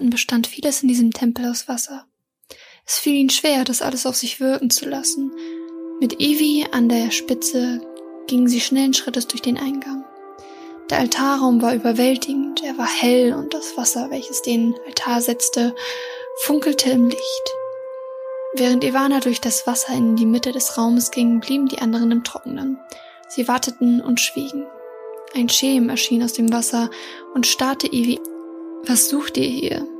Erwarten, bestand vieles in diesem Tempel aus Wasser. Es fiel ihnen schwer, das alles auf sich wirken zu lassen. Mit Evie an der Spitze gingen sie schnellen Schrittes durch den Eingang. Der Altarraum war überwältigend, er war hell und das Wasser, welches den Altar setzte, funkelte im Licht. Während Ivana durch das Wasser in die Mitte des Raumes ging, blieben die anderen im Trockenen. Sie warteten und schwiegen. Ein Schem erschien aus dem Wasser und starrte Ivy. Was sucht ihr hier?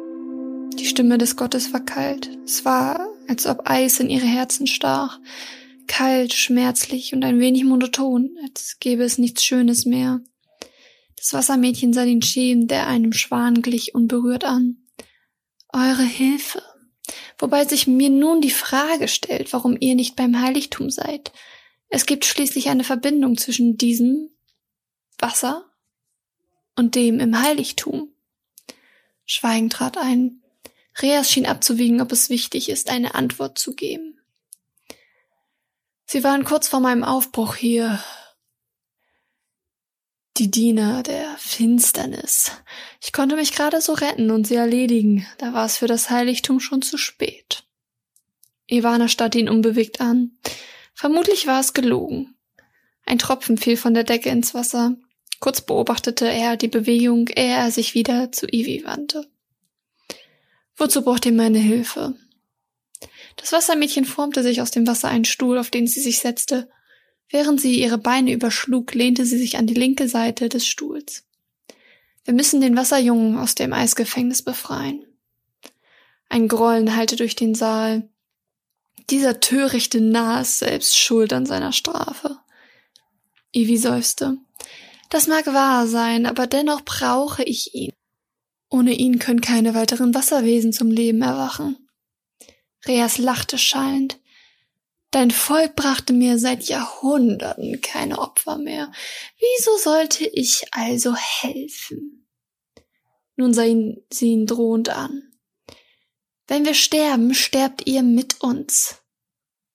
Die Stimme des Gottes war kalt. Es war, als ob Eis in ihre Herzen stach. Kalt, schmerzlich und ein wenig monoton, als gäbe es nichts Schönes mehr. Das Wassermädchen sah den Schem, der einem Schwan glich, unberührt an. Eure Hilfe. Wobei sich mir nun die Frage stellt, warum ihr nicht beim Heiligtum seid. Es gibt schließlich eine Verbindung zwischen diesem Wasser und dem im Heiligtum. Schweigen trat ein. Reas schien abzuwiegen, ob es wichtig ist, eine Antwort zu geben. Sie waren kurz vor meinem Aufbruch hier. Die Diener der Finsternis. Ich konnte mich gerade so retten und sie erledigen. Da war es für das Heiligtum schon zu spät. Ivana starrte ihn unbewegt an. Vermutlich war es gelogen. Ein Tropfen fiel von der Decke ins Wasser. Kurz beobachtete er die Bewegung, ehe er sich wieder zu Ivy wandte. Wozu braucht ihr meine Hilfe? Das Wassermädchen formte sich aus dem Wasser einen Stuhl, auf den sie sich setzte. Während sie ihre Beine überschlug, lehnte sie sich an die linke Seite des Stuhls. Wir müssen den Wasserjungen aus dem Eisgefängnis befreien. Ein Grollen hallte durch den Saal. Dieser törichte Narr ist selbst schuld an seiner Strafe. Ivy seufzte. Das mag wahr sein, aber dennoch brauche ich ihn. Ohne ihn können keine weiteren Wasserwesen zum Leben erwachen. Reas lachte schallend. Dein Volk brachte mir seit Jahrhunderten keine Opfer mehr. Wieso sollte ich also helfen? Nun sah ihn, sie ihn drohend an. Wenn wir sterben, sterbt ihr mit uns.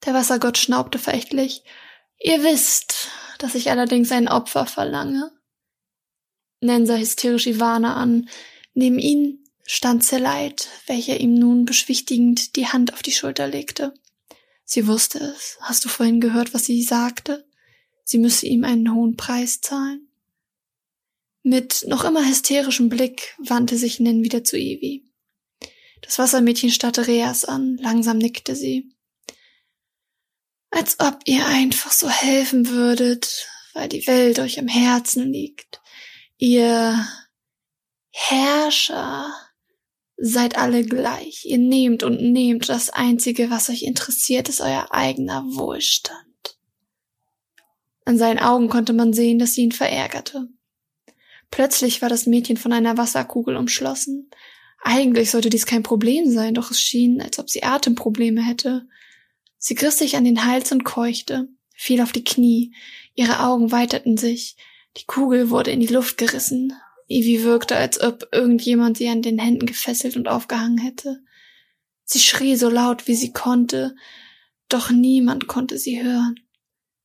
Der Wassergott schnaubte verächtlich. Ihr wisst, dass ich allerdings ein Opfer verlange. Nen sah hysterisch Ivana an. Neben ihn stand Zeleit, welcher ihm nun beschwichtigend die Hand auf die Schulter legte. Sie wusste es. Hast du vorhin gehört, was sie sagte? Sie müsse ihm einen hohen Preis zahlen. Mit noch immer hysterischem Blick wandte sich Nen wieder zu Evie. Das Wassermädchen starrte Reas an, langsam nickte sie. Als ob ihr einfach so helfen würdet, weil die Welt euch am Herzen liegt. Ihr Herrscher seid alle gleich. Ihr nehmt und nehmt. Das Einzige, was euch interessiert, ist euer eigener Wohlstand. An seinen Augen konnte man sehen, dass sie ihn verärgerte. Plötzlich war das Mädchen von einer Wasserkugel umschlossen. Eigentlich sollte dies kein Problem sein, doch es schien, als ob sie Atemprobleme hätte. Sie griff sich an den Hals und keuchte, fiel auf die Knie, ihre Augen weiterten sich, die Kugel wurde in die Luft gerissen. Ivy wirkte, als ob irgendjemand sie an den Händen gefesselt und aufgehangen hätte. Sie schrie so laut, wie sie konnte, doch niemand konnte sie hören.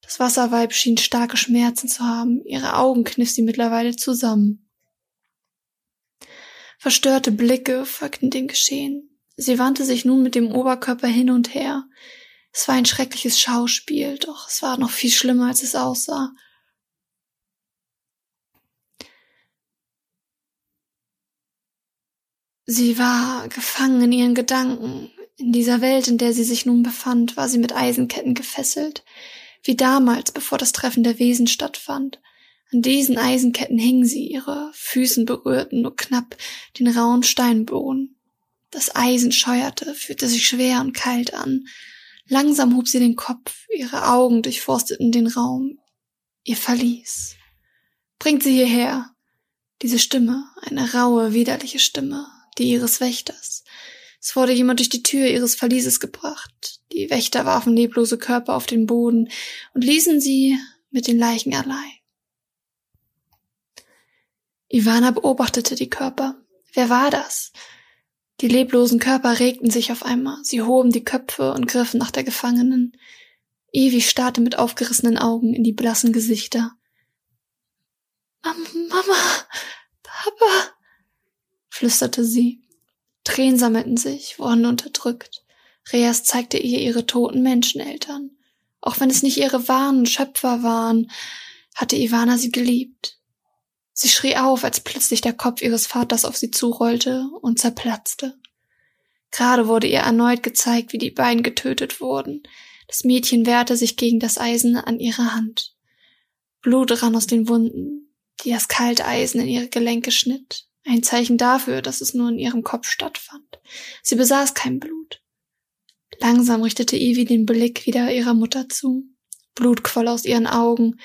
Das Wasserweib schien starke Schmerzen zu haben, ihre Augen kniff sie mittlerweile zusammen. Verstörte Blicke folgten dem Geschehen. Sie wandte sich nun mit dem Oberkörper hin und her, es war ein schreckliches Schauspiel, doch es war noch viel schlimmer, als es aussah. Sie war gefangen in ihren Gedanken. In dieser Welt, in der sie sich nun befand, war sie mit Eisenketten gefesselt, wie damals, bevor das Treffen der Wesen stattfand. An diesen Eisenketten hing sie, ihre Füßen berührten nur knapp den rauen Steinboden. Das Eisen scheuerte, fühlte sich schwer und kalt an, Langsam hob sie den Kopf, ihre Augen durchforsteten den Raum. Ihr Verlies. Bringt sie hierher. Diese Stimme, eine raue, widerliche Stimme, die ihres Wächters. Es wurde jemand durch die Tür ihres Verlieses gebracht. Die Wächter warfen leblose Körper auf den Boden und ließen sie mit den Leichen allein. Ivana beobachtete die Körper. Wer war das? Die leblosen Körper regten sich auf einmal, sie hoben die Köpfe und griffen nach der Gefangenen. Evie starrte mit aufgerissenen Augen in die blassen Gesichter. Mama, Papa, flüsterte sie. Tränen sammelten sich, wurden unterdrückt. Reas zeigte ihr ihre toten Menscheneltern. Auch wenn es nicht ihre wahren Schöpfer waren, hatte Ivana sie geliebt. Sie schrie auf, als plötzlich der Kopf ihres Vaters auf sie zurollte und zerplatzte. Gerade wurde ihr erneut gezeigt, wie die beiden getötet wurden. Das Mädchen wehrte sich gegen das Eisen an ihrer Hand. Blut rann aus den Wunden, die das kalte Eisen in ihre Gelenke schnitt. Ein Zeichen dafür, dass es nur in ihrem Kopf stattfand. Sie besaß kein Blut. Langsam richtete Ivy den Blick wieder ihrer Mutter zu. Blut quoll aus ihren Augen.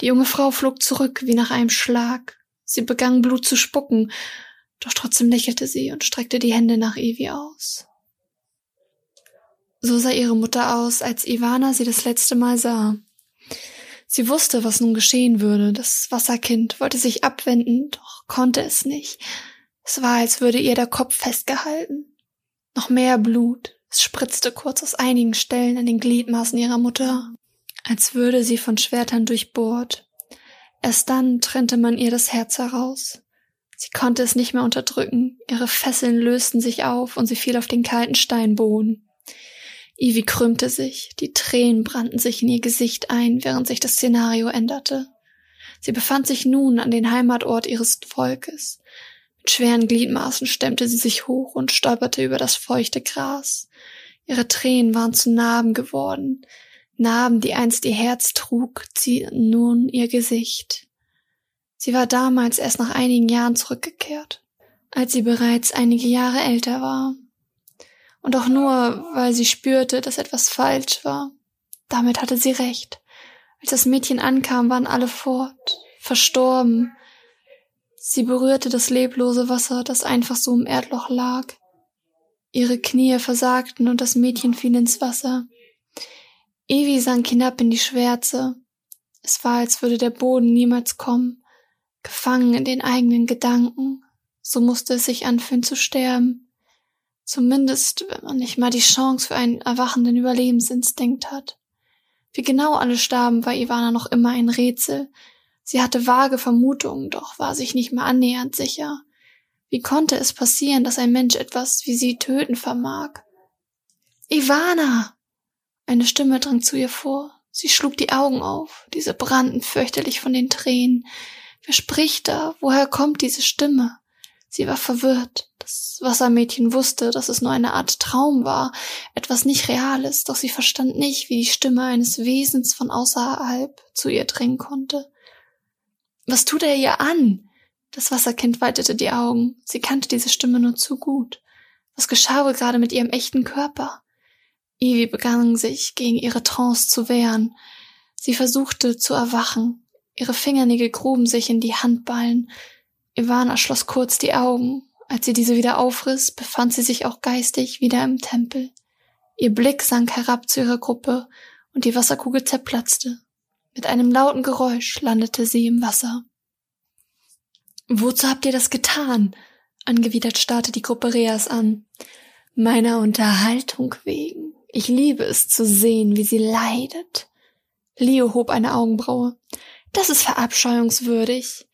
Die junge Frau flog zurück wie nach einem Schlag. Sie begann Blut zu spucken, doch trotzdem lächelte sie und streckte die Hände nach Ivy aus. So sah ihre Mutter aus, als Ivana sie das letzte Mal sah. Sie wusste, was nun geschehen würde. Das Wasserkind wollte sich abwenden, doch konnte es nicht. Es war, als würde ihr der Kopf festgehalten. Noch mehr Blut. Es spritzte kurz aus einigen Stellen an den Gliedmaßen ihrer Mutter, als würde sie von Schwertern durchbohrt. Erst dann trennte man ihr das Herz heraus. Sie konnte es nicht mehr unterdrücken, ihre Fesseln lösten sich auf und sie fiel auf den kalten Steinboden. Ivy krümmte sich, die Tränen brannten sich in ihr Gesicht ein, während sich das Szenario änderte. Sie befand sich nun an den Heimatort ihres Volkes. Mit schweren Gliedmaßen stemmte sie sich hoch und stolperte über das feuchte Gras. Ihre Tränen waren zu Narben geworden. Narben, die einst ihr Herz trug, ziehten nun ihr Gesicht. Sie war damals erst nach einigen Jahren zurückgekehrt, als sie bereits einige Jahre älter war. Und auch nur, weil sie spürte, dass etwas falsch war. Damit hatte sie recht. Als das Mädchen ankam, waren alle fort, verstorben. Sie berührte das leblose Wasser, das einfach so im Erdloch lag. Ihre Knie versagten und das Mädchen fiel ins Wasser. Evi sank hinab in die Schwärze. Es war, als würde der Boden niemals kommen, gefangen in den eigenen Gedanken. So musste es sich anfühlen zu sterben. Zumindest, wenn man nicht mal die Chance für einen erwachenden Überlebensinstinkt hat. Wie genau alle starben, war Ivana noch immer ein Rätsel. Sie hatte vage Vermutungen, doch war sich nicht mehr annähernd sicher. Wie konnte es passieren, dass ein Mensch etwas wie sie töten vermag? Ivana! Eine Stimme drang zu ihr vor. Sie schlug die Augen auf. Diese brannten fürchterlich von den Tränen. Wer spricht da? Woher kommt diese Stimme? Sie war verwirrt. Das Wassermädchen wusste, dass es nur eine Art Traum war, etwas nicht Reales, doch sie verstand nicht, wie die Stimme eines Wesens von außerhalb zu ihr dringen konnte. Was tut er ihr an? Das Wasserkind weitete die Augen. Sie kannte diese Stimme nur zu gut. Was geschah wohl gerade mit ihrem echten Körper? Ivy begann sich gegen ihre Trance zu wehren. Sie versuchte zu erwachen. Ihre Fingernägel gruben sich in die Handballen. Ivana schloss kurz die Augen. Als sie diese wieder aufriss, befand sie sich auch geistig wieder im Tempel. Ihr Blick sank herab zu ihrer Gruppe und die Wasserkugel zerplatzte. Mit einem lauten Geräusch landete sie im Wasser. Wozu habt ihr das getan? Angewidert starrte die Gruppe Reas an. Meiner Unterhaltung wegen. Ich liebe es zu sehen, wie sie leidet. Leo hob eine Augenbraue. Das ist verabscheuungswürdig.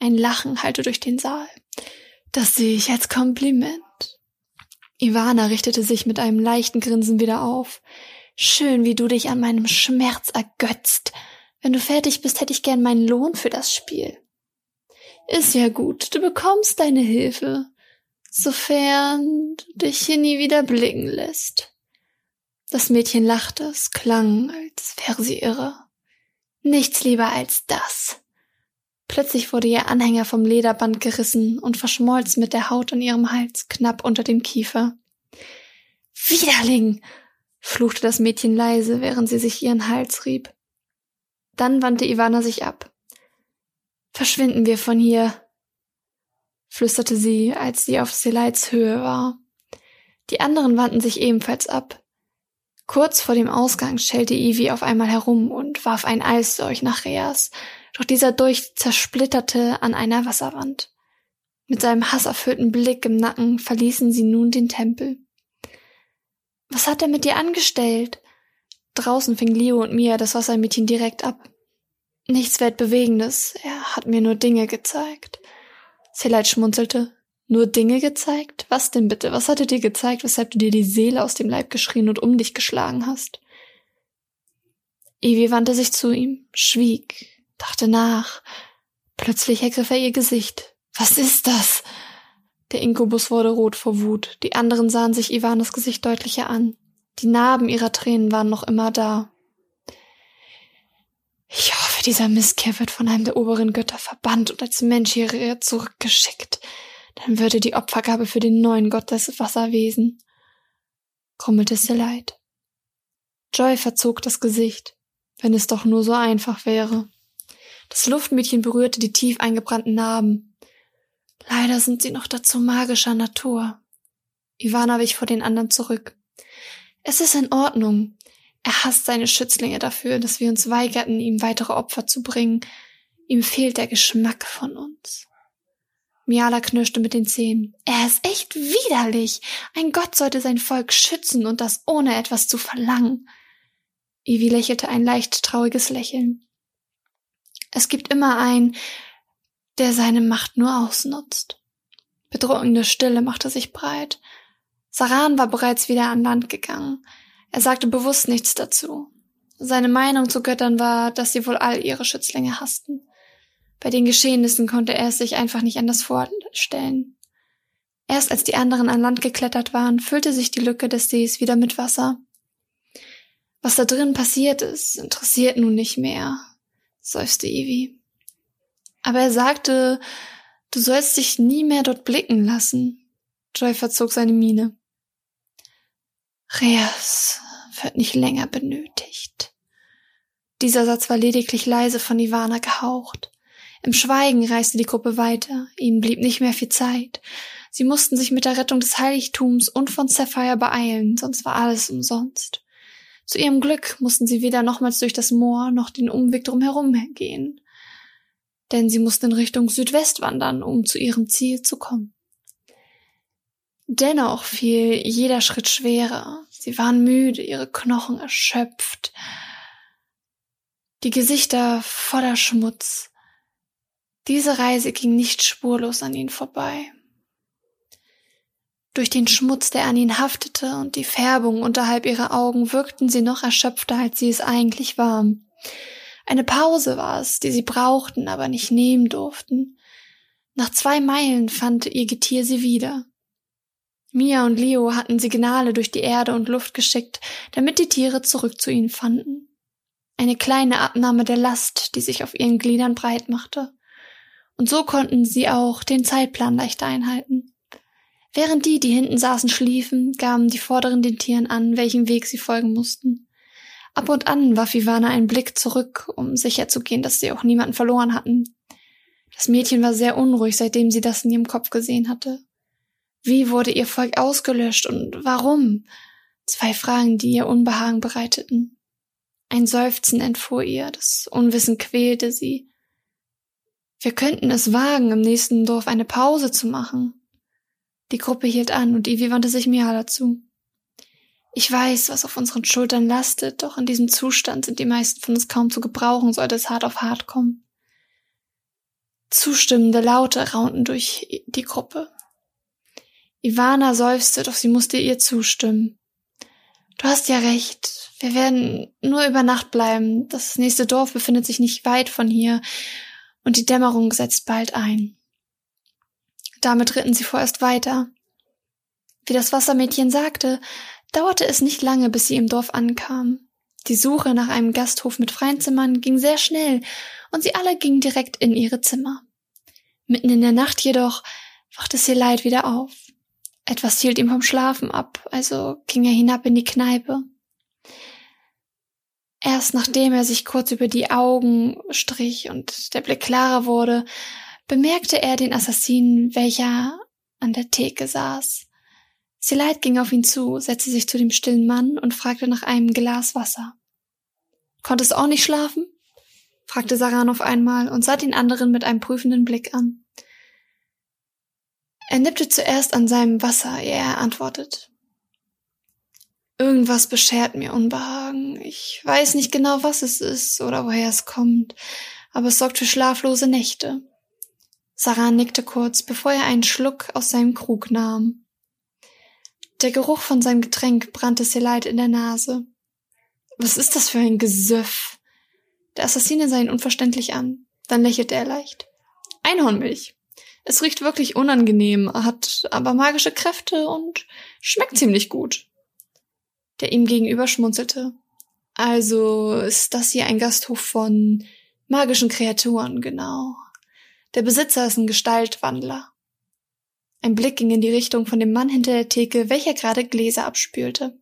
Ein Lachen hallte durch den Saal. Das sehe ich als Kompliment. Ivana richtete sich mit einem leichten Grinsen wieder auf. Schön, wie du dich an meinem Schmerz ergötzt. Wenn du fertig bist, hätte ich gern meinen Lohn für das Spiel. Ist ja gut, du bekommst deine Hilfe, sofern du dich hier nie wieder blicken lässt. Das Mädchen lachte, es klang, als wäre sie irre. Nichts lieber als das. Plötzlich wurde ihr Anhänger vom Lederband gerissen und verschmolz mit der Haut an ihrem Hals knapp unter dem Kiefer. Widerling! fluchte das Mädchen leise, während sie sich ihren Hals rieb. Dann wandte Ivana sich ab. Verschwinden wir von hier, flüsterte sie, als sie auf Selites Höhe war. Die anderen wandten sich ebenfalls ab. Kurz vor dem Ausgang schellte Ivy auf einmal herum und warf ein Eisdolch nach Reas, doch dieser Dolch zersplitterte an einer Wasserwand. Mit seinem hasserfüllten Blick im Nacken verließen sie nun den Tempel. Was hat er mit dir angestellt? Draußen fing Leo und Mia das Wassermädchen direkt ab. Nichts Weltbewegendes, er hat mir nur Dinge gezeigt. Selite schmunzelte. Nur Dinge gezeigt? Was denn bitte? Was hat er dir gezeigt, weshalb du dir die Seele aus dem Leib geschrien und um dich geschlagen hast? Evie wandte sich zu ihm, schwieg, dachte nach. Plötzlich ergriff er ihr Gesicht. Was ist das? Der Inkubus wurde rot vor Wut. Die anderen sahen sich Ivanas Gesicht deutlicher an. Die Narben ihrer Tränen waren noch immer da. Ich hoffe, dieser Mistkerl wird von einem der oberen Götter verbannt und als Mensch hierher zurückgeschickt. Dann würde die Opfergabe für den neuen Gott des Wasserwesen. grummelte Leid. Joy verzog das Gesicht. Wenn es doch nur so einfach wäre. Das Luftmädchen berührte die tief eingebrannten Narben. Leider sind sie noch dazu magischer Natur. Ivana wich vor den anderen zurück. Es ist in Ordnung. Er hasst seine Schützlinge dafür, dass wir uns weigerten, ihm weitere Opfer zu bringen. Ihm fehlt der Geschmack von uns. Miala knirschte mit den Zähnen. Er ist echt widerlich. Ein Gott sollte sein Volk schützen und das ohne etwas zu verlangen. Ivy lächelte ein leicht trauriges Lächeln. Es gibt immer einen, der seine Macht nur ausnutzt. Bedrohende Stille machte sich breit. Saran war bereits wieder an Land gegangen. Er sagte bewusst nichts dazu. Seine Meinung zu Göttern war, dass sie wohl all ihre Schützlinge hassten. Bei den Geschehnissen konnte er es sich einfach nicht anders vorstellen. Erst als die anderen an Land geklettert waren, füllte sich die Lücke des Sees wieder mit Wasser. Was da drin passiert ist, interessiert nun nicht mehr, seufzte Evie. Aber er sagte, du sollst dich nie mehr dort blicken lassen. Joy verzog seine Miene. Reas wird nicht länger benötigt. Dieser Satz war lediglich leise von Ivana gehaucht. Im Schweigen reiste die Gruppe weiter. Ihnen blieb nicht mehr viel Zeit. Sie mussten sich mit der Rettung des Heiligtums und von Sapphire beeilen, sonst war alles umsonst. Zu ihrem Glück mussten sie weder nochmals durch das Moor noch den Umweg drumherum gehen, denn sie mussten in Richtung Südwest wandern, um zu ihrem Ziel zu kommen. Dennoch fiel jeder Schritt schwerer. Sie waren müde, ihre Knochen erschöpft, die Gesichter voller Schmutz. Diese Reise ging nicht spurlos an ihnen vorbei. Durch den Schmutz, der an ihnen haftete und die Färbung unterhalb ihrer Augen wirkten sie noch erschöpfter, als sie es eigentlich waren. Eine Pause war es, die sie brauchten, aber nicht nehmen durften. Nach zwei Meilen fand ihr Getier sie wieder. Mia und Leo hatten Signale durch die Erde und Luft geschickt, damit die Tiere zurück zu ihnen fanden. Eine kleine Abnahme der Last, die sich auf ihren Gliedern breit machte. Und so konnten sie auch den Zeitplan leichter einhalten. Während die, die hinten saßen, schliefen, gaben die Vorderen den Tieren an, welchen Weg sie folgen mussten. Ab und an warf Ivana einen Blick zurück, um sicherzugehen, dass sie auch niemanden verloren hatten. Das Mädchen war sehr unruhig, seitdem sie das in ihrem Kopf gesehen hatte. Wie wurde ihr Volk ausgelöscht und warum? Zwei Fragen, die ihr Unbehagen bereiteten. Ein Seufzen entfuhr ihr, das Unwissen quälte sie. Wir könnten es wagen, im nächsten Dorf eine Pause zu machen. Die Gruppe hielt an und Ivy wandte sich Mihala zu. Ich weiß, was auf unseren Schultern lastet, doch in diesem Zustand sind die meisten von uns kaum zu gebrauchen, sollte es hart auf hart kommen. Zustimmende Laute raunten durch die Gruppe. Ivana seufzte, doch sie musste ihr zustimmen. Du hast ja recht. Wir werden nur über Nacht bleiben. Das nächste Dorf befindet sich nicht weit von hier und die Dämmerung setzt bald ein. Damit ritten sie vorerst weiter. Wie das Wassermädchen sagte, dauerte es nicht lange, bis sie im Dorf ankamen. Die Suche nach einem Gasthof mit freien Zimmern ging sehr schnell, und sie alle gingen direkt in ihre Zimmer. Mitten in der Nacht jedoch wachte Seleit wieder auf. Etwas hielt ihm vom Schlafen ab, also ging er hinab in die Kneipe. Erst nachdem er sich kurz über die Augen strich und der Blick klarer wurde, bemerkte er den Assassinen, welcher an der Theke saß. Seleit ging auf ihn zu, setzte sich zu dem stillen Mann und fragte nach einem Glas Wasser. Konntest auch nicht schlafen? fragte Saran auf einmal und sah den anderen mit einem prüfenden Blick an. Er nippte zuerst an seinem Wasser, ehe er antwortet. Irgendwas beschert mir Unbehagen. Ich weiß nicht genau, was es ist oder woher es kommt, aber es sorgt für schlaflose Nächte. Sarah nickte kurz, bevor er einen Schluck aus seinem Krug nahm. Der Geruch von seinem Getränk brannte Seleit in der Nase. Was ist das für ein Gesöff? Der Assassine sah ihn unverständlich an. Dann lächelte er leicht. Einhornmilch. Es riecht wirklich unangenehm, hat aber magische Kräfte und schmeckt ziemlich gut. Der ihm gegenüber schmunzelte. Also ist das hier ein Gasthof von magischen Kreaturen, genau. Der Besitzer ist ein Gestaltwandler. Ein Blick ging in die Richtung von dem Mann hinter der Theke, welcher gerade Gläser abspülte.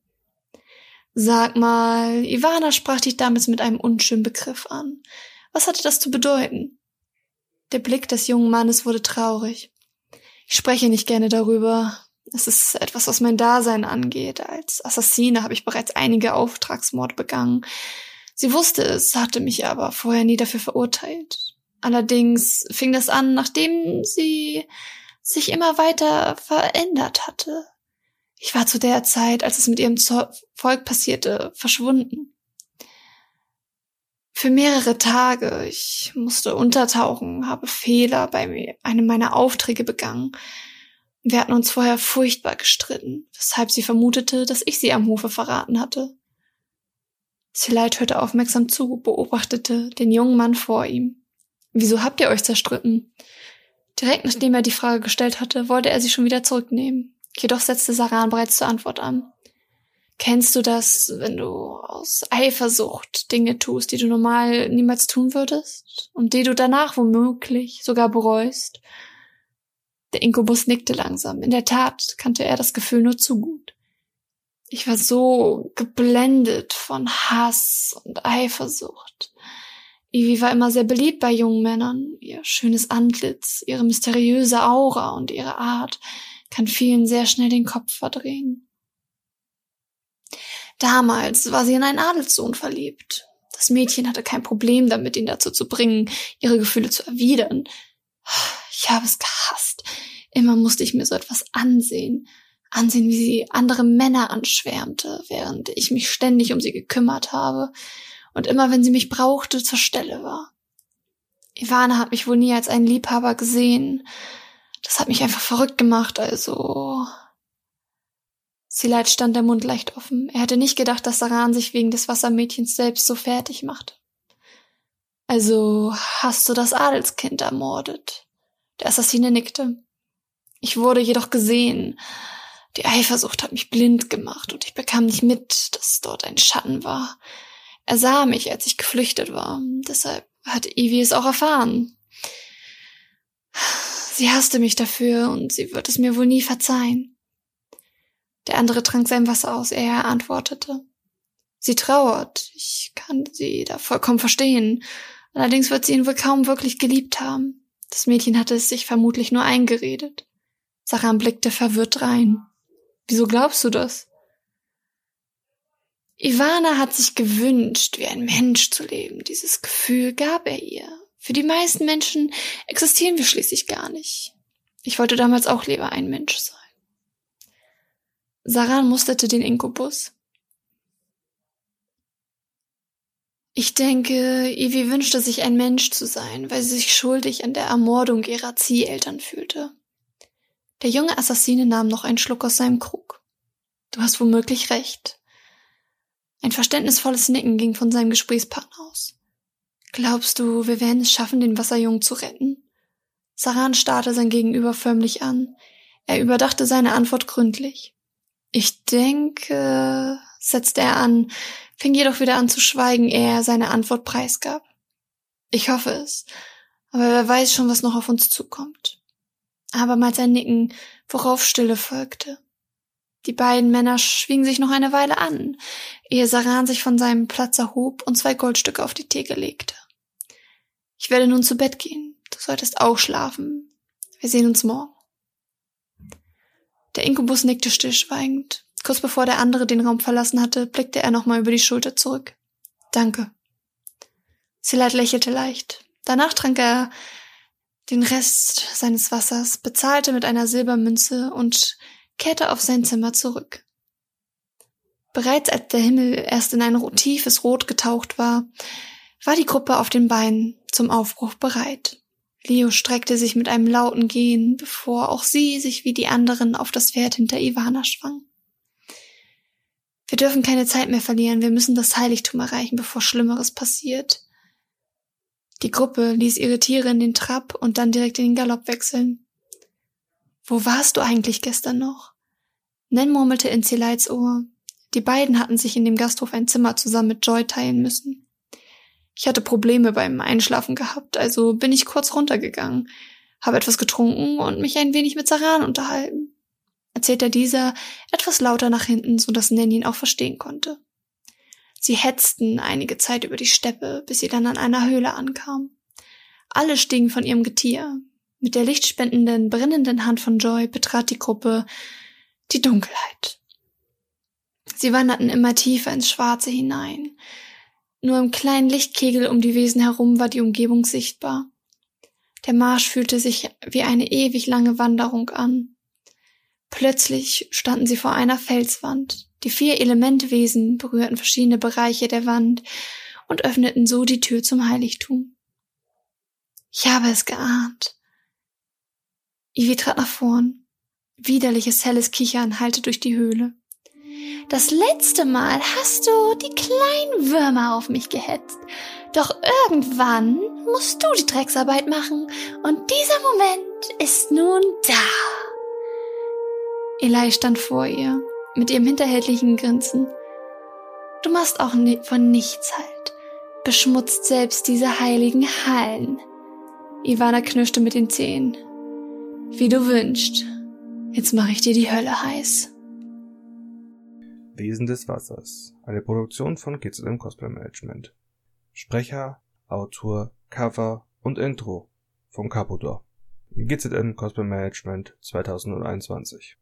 Sag mal, Ivana sprach dich damals mit einem unschönen Begriff an. Was hatte das zu bedeuten? Der Blick des jungen Mannes wurde traurig. Ich spreche nicht gerne darüber. Es ist etwas, was mein Dasein angeht. Als Assassine habe ich bereits einige Auftragsmorde begangen. Sie wusste es, hatte mich aber vorher nie dafür verurteilt. Allerdings fing das an, nachdem sie sich immer weiter verändert hatte. Ich war zu der Zeit, als es mit ihrem Volk passierte, verschwunden. Für mehrere Tage. Ich musste untertauchen, habe Fehler bei einem meiner Aufträge begangen. Wir hatten uns vorher furchtbar gestritten, weshalb sie vermutete, dass ich sie am Hofe verraten hatte. Sileit hörte aufmerksam zu, beobachtete den jungen Mann vor ihm. Wieso habt ihr euch zerstritten? Direkt nachdem er die Frage gestellt hatte, wollte er sie schon wieder zurücknehmen. Jedoch setzte Saran bereits zur Antwort an. Kennst du das, wenn du aus Eifersucht Dinge tust, die du normal niemals tun würdest und die du danach womöglich sogar bereust? Der Inkubus nickte langsam. In der Tat kannte er das Gefühl nur zu gut. Ich war so geblendet von Hass und Eifersucht. Ivy war immer sehr beliebt bei jungen Männern. Ihr schönes Antlitz, ihre mysteriöse Aura und ihre Art kann vielen sehr schnell den Kopf verdrehen. Damals war sie in einen Adelssohn verliebt. Das Mädchen hatte kein Problem damit, ihn dazu zu bringen, ihre Gefühle zu erwidern. Ich habe es gehasst. Immer musste ich mir so etwas ansehen. Ansehen, wie sie andere Männer anschwärmte, während ich mich ständig um sie gekümmert habe und immer, wenn sie mich brauchte, zur Stelle war. Ivana hat mich wohl nie als einen Liebhaber gesehen. Das hat mich einfach verrückt gemacht, also. Sileit stand der Mund leicht offen. Er hätte nicht gedacht, dass Saran sich wegen des Wassermädchens selbst so fertig machte. Also hast du das Adelskind ermordet? Der Assassine nickte. Ich wurde jedoch gesehen. Die Eifersucht hat mich blind gemacht und ich bekam nicht mit, dass dort ein Schatten war. Er sah mich, als ich geflüchtet war. Deshalb hat Ivy es auch erfahren. Sie hasste mich dafür und sie wird es mir wohl nie verzeihen. Der andere trank sein Wasser aus, er antwortete. Sie trauert. Ich kann sie da vollkommen verstehen. Allerdings wird sie ihn wohl kaum wirklich geliebt haben. Das Mädchen hatte es sich vermutlich nur eingeredet. Saran blickte verwirrt rein. Wieso glaubst du das? Ivana hat sich gewünscht, wie ein Mensch zu leben. Dieses Gefühl gab er ihr. Für die meisten Menschen existieren wir schließlich gar nicht. Ich wollte damals auch lieber ein Mensch sein. Saran musterte den Inkubus. Ich denke, Ivy wünschte sich ein Mensch zu sein, weil sie sich schuldig an der Ermordung ihrer Zieheltern fühlte. Der junge Assassine nahm noch einen Schluck aus seinem Krug. Du hast womöglich recht. Ein verständnisvolles Nicken ging von seinem Gesprächspartner aus. Glaubst du, wir werden es schaffen, den Wasserjungen zu retten? Saran starrte sein Gegenüber förmlich an. Er überdachte seine Antwort gründlich. Ich denke, setzte er an, fing jedoch wieder an zu schweigen, ehe er seine Antwort preisgab. Ich hoffe es, aber wer weiß schon, was noch auf uns zukommt. Abermals ein Nicken, worauf Stille folgte. Die beiden Männer schwiegen sich noch eine Weile an, ehe Saran sich von seinem Platz erhob und zwei Goldstücke auf die Theke legte. Ich werde nun zu Bett gehen. Du solltest auch schlafen. Wir sehen uns morgen. Der Inkubus nickte stillschweigend. Kurz bevor der andere den Raum verlassen hatte, blickte er nochmal über die Schulter zurück. Danke. Silat lächelte leicht. Danach trank er den Rest seines Wassers, bezahlte mit einer Silbermünze und kehrte auf sein Zimmer zurück. Bereits als der Himmel erst in ein tiefes Rot getaucht war, war die Gruppe auf den Beinen zum Aufbruch bereit. Leo streckte sich mit einem lauten Gehen, bevor auch sie sich wie die anderen auf das Pferd hinter Ivana schwang. Wir dürfen keine Zeit mehr verlieren, wir müssen das Heiligtum erreichen, bevor Schlimmeres passiert. Die Gruppe ließ ihre Tiere in den Trab und dann direkt in den Galopp wechseln. Wo warst du eigentlich gestern noch? Nen murmelte in Celites Ohr. Die beiden hatten sich in dem Gasthof ein Zimmer zusammen mit Joy teilen müssen. Ich hatte Probleme beim Einschlafen gehabt, also bin ich kurz runtergegangen, habe etwas getrunken und mich ein wenig mit Saran unterhalten. Erzählte dieser etwas lauter nach hinten, so dass Nen ihn auch verstehen konnte. Sie hetzten einige Zeit über die Steppe, bis sie dann an einer Höhle ankamen. Alle stiegen von ihrem Getier. Mit der lichtspendenden, brennenden Hand von Joy betrat die Gruppe die Dunkelheit. Sie wanderten immer tiefer ins Schwarze hinein. Nur im kleinen Lichtkegel um die Wesen herum war die Umgebung sichtbar. Der Marsch fühlte sich wie eine ewig lange Wanderung an. Plötzlich standen sie vor einer Felswand. Die vier Elementwesen berührten verschiedene Bereiche der Wand und öffneten so die Tür zum Heiligtum. Ich habe es geahnt. Ivy trat nach vorn. Widerliches helles Kichern hallte durch die Höhle. Das letzte Mal hast du die kleinen Würmer auf mich gehetzt. Doch irgendwann musst du die Drecksarbeit machen und dieser Moment ist nun da. Eli stand vor ihr, mit ihrem hinterhältlichen Grinsen. Du machst auch von nichts halt. Beschmutzt selbst diese heiligen Hallen. Ivana knirschte mit den Zähnen. Wie du wünschst. Jetzt mache ich dir die Hölle heiß. Wesen des Wassers. Eine Produktion von GZM Cosplay Management. Sprecher, Autor, Cover und Intro von Capodor. GZM Cosplay Management 2021.